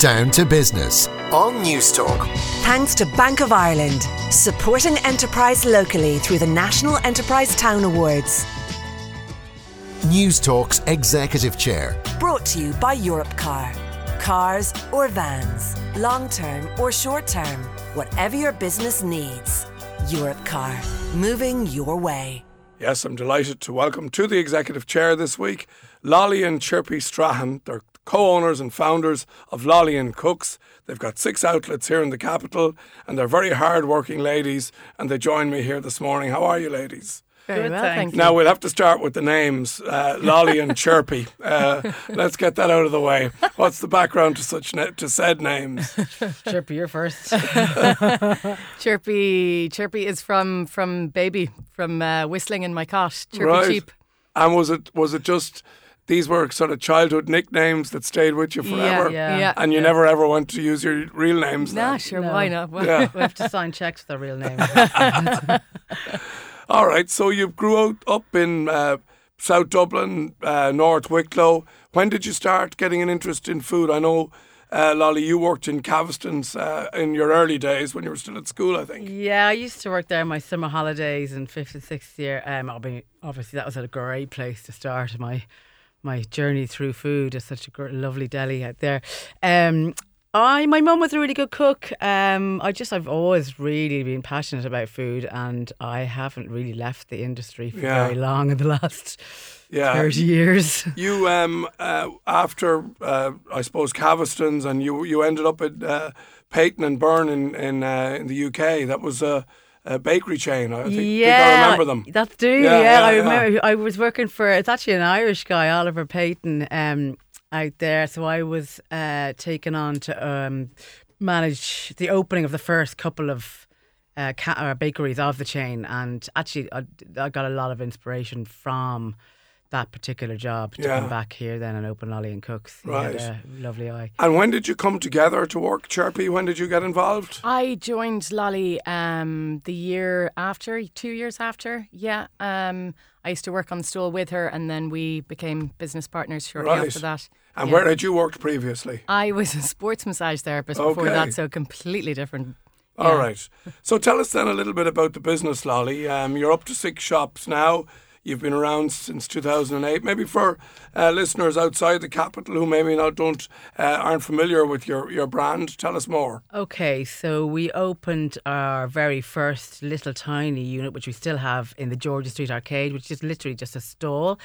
Down to Business on News Talk. Thanks to Bank of Ireland, supporting enterprise locally through the National Enterprise Town Awards. News Talk's Executive Chair. Brought to you by Europcar. Cars or vans, long term or short term, whatever your business needs. Europcar, moving your way. Yes, I'm delighted to welcome to the executive chair this week Lolly and Churpy Strahan. They're co owners and founders of Lolly and Cooks. They've got six outlets here in the capital and they're very hard working ladies. And they join me here this morning. How are you, ladies? Very Good, well, thank thank you. Now we'll have to start with the names uh, Lolly and Churpy. Uh, let's get that out of the way. What's the background to such na- to said names? Churpy, you're first. Churpy, Churpy is from from Baby, from uh, Whistling in My Cot. Churpy right. Cheap. And was it was it just these were sort of childhood nicknames that stayed with you forever? yeah. Yeah. And you never ever want to use your real names. Nah, then? sure, No. why not? Well, Yeah. we have to sign checks with our real name. All right. So you grew out, up in uh, South Dublin, uh, North Wicklow. When did you start getting an interest in food? I know, uh, Lolly, you worked in Caviston's uh, in your early days when you were still at school. I think. yeah, I used to work there my summer holidays in fifth and sixth year. Um, I mean, obviously that was a great place to start my my journey through food. is such a gr- lovely deli out there. Um, I my mum was a really good cook. Um, I just I've always really been passionate about food, and I haven't really left the industry for Yeah. very long in the last Yeah. thirty years. You um uh, after uh, I suppose Caviston's and you you ended up at uh, Peyton and Byrne in in, uh, in the UK. That was a, a bakery chain. I think, think I remember them. That's do. Yeah, Yeah, yeah, I yeah. remember. I was working for. It's actually an Irish guy, Oliver Peyton, um, out there. So I was uh, taken on to um, manage the opening of the first couple of uh, uh, bakeries of the chain, and actually, I, I got a lot of inspiration from that particular job to Yeah. come back here then and open Lolly and Cooks. He Right. had a lovely eye. And when did you come together to work, Churpy? When did you get involved? I joined Lolly um, the year after, two years after. Yeah, um, I used to work on the stall with her, and then we became business partners shortly Right. after that. And Yeah. where had you worked previously? I was a sports massage therapist before Okay. that, so completely different. All Yeah. right. So tell us then a little bit about the business, Lolly. Um, you're up to six shops now. You've been around since 2008. Maybe for uh, listeners outside the capital who maybe not don't uh, aren't familiar with your, your brand, tell us more. Okay, so we opened our very first little tiny unit, which we still have in the George's Street Arcade, which is literally just a stall.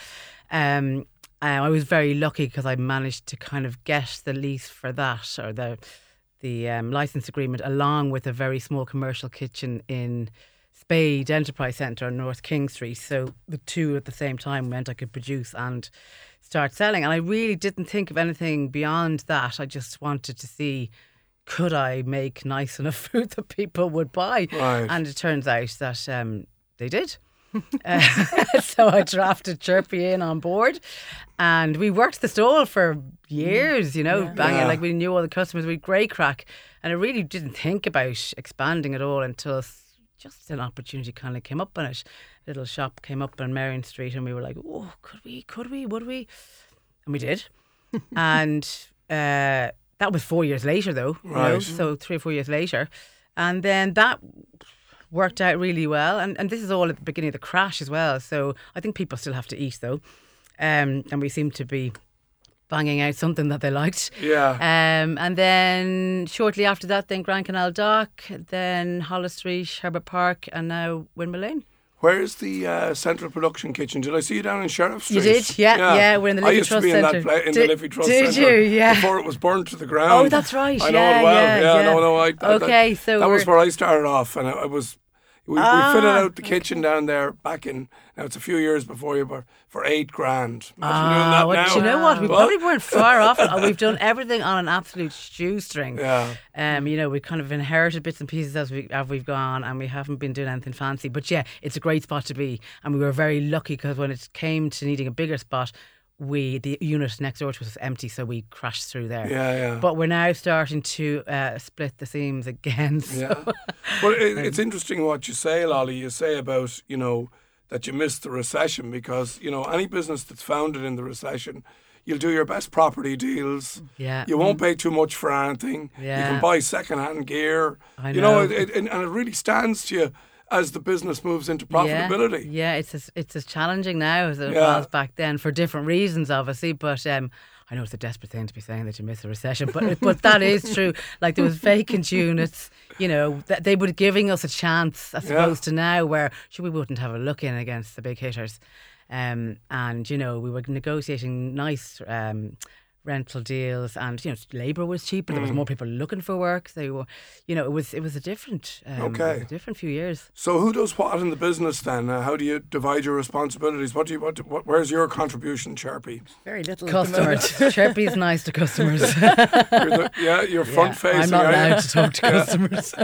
Um, I was very lucky because I managed to kind of get the lease for that or the the um, license agreement along with a very small commercial kitchen in Spade Enterprise Centre on North King Street. So the two at the same time meant I could produce and start selling. And I really didn't think of anything beyond that. I just wanted to see could I make nice enough food that people would buy? Right. And it turns out that um, they did. Uh, so I drafted Churpy in on board, and we worked the stall for years. You know, banging Yeah. like we knew all the customers. We had great crack, and I really didn't think about expanding at all until s- just an opportunity kind of came up on it. Little shop came up on Merrion Street, and we were like, "Oh, could we? Could we? Would we?" And we did, and uh, that was four years later, though. You know, Right. so three or four years later, and then that worked out really well. And and this is all at the beginning of the crash as well. So I think people still have to eat though, um, and we seem to be banging out something that they liked. Yeah. Um, and then shortly after that, then Grand Canal Dock, then Holles Street, Herbert Park, and now Windmill Lane. Where's the uh, central production kitchen? Did I see you down in Sheriff Street? You did? Yeah, yeah, we're in the I Liffey used Trust to be in that Centre. pla- in the Did- Liffey Trust did Centre you? Yeah. before it was burnt to the ground. Oh, that's right. I know yeah, it well. Yeah, yeah, yeah. no, no. I, that- okay, that, so that was where I started off, and I, I was. We, we Ah, fitted out the kitchen down there back in. Now it's a few years before you were for eight grand. Ah, that well, now. do you know what? We Well, probably weren't far off. We've done everything on an absolute shoestring. Yeah. Um, you know, we kind of inherited bits and pieces as we as we've gone, and we haven't been doing anything fancy. But yeah, it's a great spot to be, and we were very lucky because when it came to needing a bigger spot, we the unit next door to us was empty, so we crashed through there. Yeah, yeah. But we're now starting to uh, split the seams again. So. Yeah. well, it, it's interesting what you say, Lolly. You say about, you know, that you missed the recession because, you know, any business that's founded in the recession, you'll do your best property deals. Yeah. You won't pay too much for anything. Yeah. You can buy second-hand gear. I know. You know, it, it, and it really stands to you as the business moves into profitability. Yeah, yeah it's as, it's as challenging now as it Yeah. was back then for different reasons, obviously. But um, I know it's a desperate thing to be saying that you miss a recession, but but that is true. Like there was vacant units, you know, that they were giving us a chance as Yeah. opposed to now where sure we wouldn't have a look in against the big hitters. Um, and you know we were negotiating nice um, rental deals, and you know labour was cheaper. There was Mm. more people looking for work. They were, you know, it was it was a different, um, it was Okay. a different few years. So who does what in the business then? Uh, how do you divide your responsibilities? What do you what, what where's your contribution, Churpy? Very little. at the moment. Customers, Churpy's nice to customers. You're the, yeah, you're front Yeah, facing. I'm not are you? allowed to talk to customers.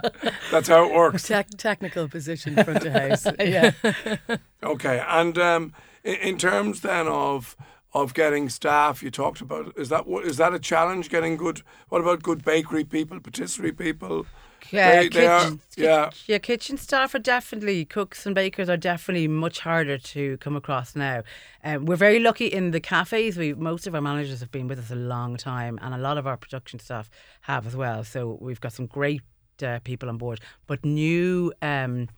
That's how it works. Tec- technical position front of house. yeah. Okay, and um, in, in terms then of of getting staff, you talked about is that is that a challenge? Getting good. What about good bakery people, patisserie people? Yeah, They- they are- kitchen, yeah. yeah, kitchen staff are definitely cooks and bakers are definitely much harder to come across now. Um, we're very lucky in the cafes. We most of our managers have been with us a long time, and a lot of our production staff have as well. So we've got some great uh, people on board, but new. Um,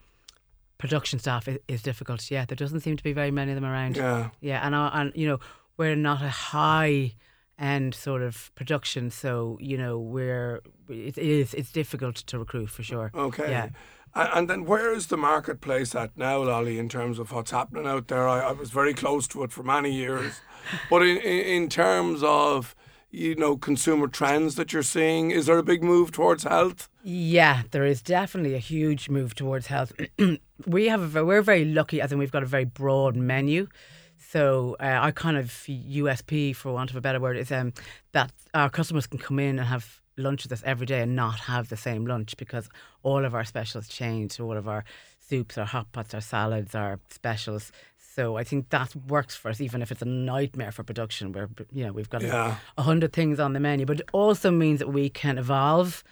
Production staff is, is difficult. Yeah, there doesn't seem to be very many of them around. Yeah. Yeah, and I- and you know we're not a high end sort of production, so you know we're it is it's difficult to recruit for sure. Okay. Yeah. And then where is the marketplace at now, Lolly, in terms of what's happening out there? I, I was very close to it for many years. but in, in, terms of, you know, consumer trends that you're seeing, is there a big move towards health? Yeah, there is definitely a huge move towards health. we have a, we're very lucky, i think we've got a very broad menu. So uh, our kind of USP, for want of a better word, is um, that our customers can come in and have lunch with us every day and not have the same lunch because all of our specials change. All of our soups, our hot pots, our salads, our specials. So I think that works for us, even if it's a nightmare for production. Where you know we've got Yeah. a hundred things on the menu, but it also means that we can evolve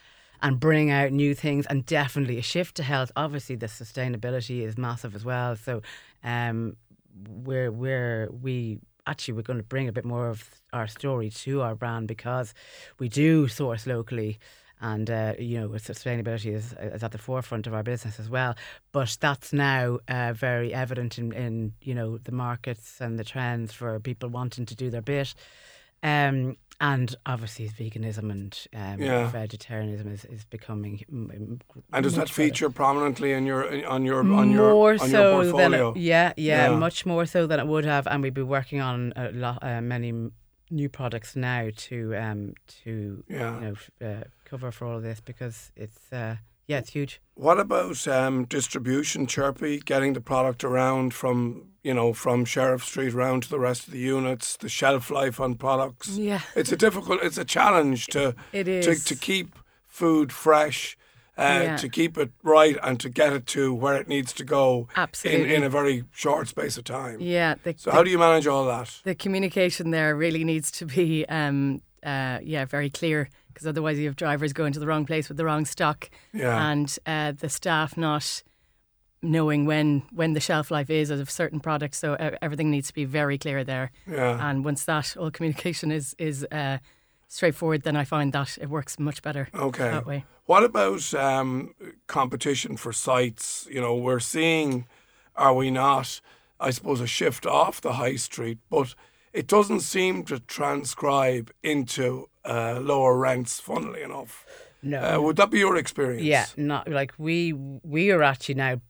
and bring out new things and definitely a shift to health. Obviously, the sustainability is massive as well. So, um, we're we're we actually we're going to bring a bit more of our story to our brand because we do source locally. And uh, you know, sustainability is, is at the forefront of our business as well. But that's now uh, very evident in, in you know the markets and the trends for people wanting to do their bit. Um, and obviously, veganism and um, Yeah. vegetarianism is, is becoming. And does that much better. feature prominently in your on your on your more on so your than portfolio? it, yeah, yeah, Yeah. much more so than it would have, and we'd be working on a lot, uh, many new products now to um to Yeah. you know uh, cover for all of this because it's uh, yeah it's huge. What about um, distribution, Churpy? Getting the product around from you know from Sheriff Street around to the rest of the units, the shelf life on products. Yeah. it's a difficult, it's a challenge to It to, to keep food fresh, uh, Yeah. to keep it right, and to get it to where it needs to go in, Absolutely. in a very short space of time. Yeah. The, So the, how do you manage all that? the communication there really needs to be, um, uh, yeah, very clear because otherwise you have drivers going to the wrong place with the wrong stock, Yeah. and uh, the staff not knowing when when the shelf life is of certain products. So everything needs to be very clear there. Yeah. And once that all communication is is uh, straightforward, then I find that it works much better Okay. that way. What about um, competition for sites? You know, we're seeing, are we not, I suppose, a shift off the high street, but it doesn't seem to transcribe into uh, lower rents, funnily enough. No, Uh, would that be your experience? Yeah, not like we we are actually now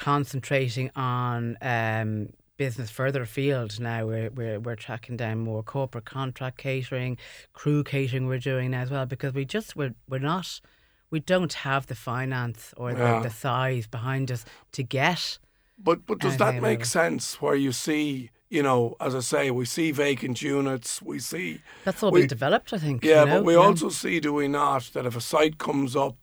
concentrating on um, business further afield. Now we're we're we're tracking down more corporate contract catering, crew catering. We're doing now as well because we just we're we're not we don't have the finance or Yeah. the, the size behind us to get. But but does that make sense where you see, you know, as I say, we see vacant units, we see That's all We- been developed, I think. Yeah, you know? but we also see, do we not, that if a site comes up,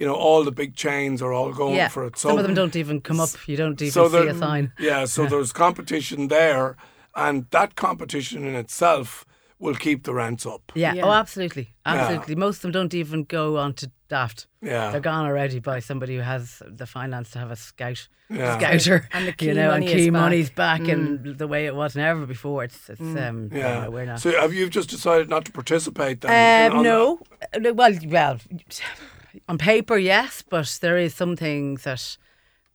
you know, all the big chains are all going yeah. for it. Some of them don't even come up. You don't even so see a sign. Yeah, so there's competition there, and that competition in itself will keep the rents up. Yeah. Yeah. Oh, absolutely, absolutely. Most of them don't even go on to daft. Yeah. They're gone already by somebody who has the finance to have a scout, Yeah. scouter, And the key you know, and key is back. money's back, in the way it was never before. It's, it's um, Yeah. no, we're not. So have you just decided not to participate then? Um, no, Uh, well, well, on paper, yes, but there is some things that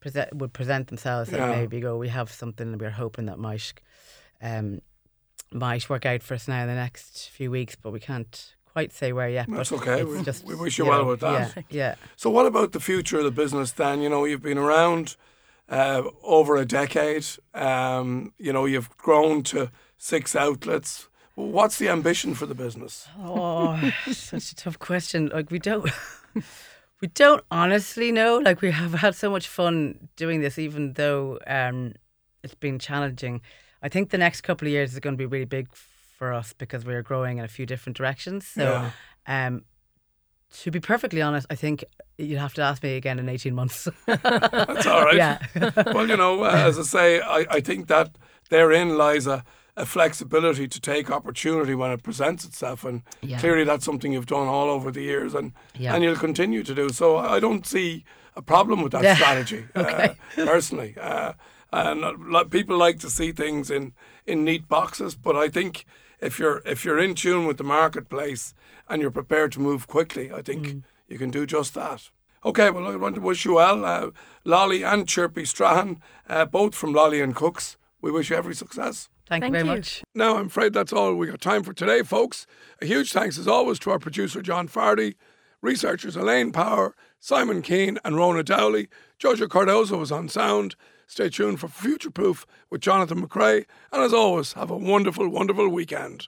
present, would present themselves that Yeah. maybe go. We have something that we're hoping that might, um, might work out for us now in the next few weeks, but we can't quite say where yet. That's okay. We- just, we wish you well know, with that. Yeah, yeah. So, what about the future of the business then? You know, you've been around uh, over a decade. Um, you know, you've grown to six outlets. What's the ambition for the business? Oh, such a tough question. Like we don't, we don't honestly know. Like we have had so much fun doing this, even though um, it's been challenging. I think the next couple of years is going to be really big for us because we're growing in a few different directions. So, um, to be perfectly honest, I think you'd have to ask me again in eighteen months. That's all right. yeah, well, you know, uh, as I say, I, I think that therein lies a, a flexibility to take opportunity when it presents itself, and Yeah. clearly that's something you've done all over the years, and Yeah. and you'll continue to do. So I don't see a problem with that strategy, Okay. uh, personally. Uh, and a people like to see things in, in neat boxes, but I think if you're if you're in tune with the marketplace and you're prepared to move quickly, I think Mm. you can do just that. Okay, well, I want to wish you well. Uh, Lolly and Churpy Strahan, uh, both from Lolly and Cooks. We wish you every success. Thank, you very you. much. Now, I'm afraid that's all we got time for today, folks. A huge thanks, as always, to our producer, John Fardy, researchers Elaine Power, Simon Keane, and Rona Dowley. Jojo Cardozo was on sound. Stay tuned for Future Proof with Jonathan McCrea. And as always, have a wonderful, wonderful weekend.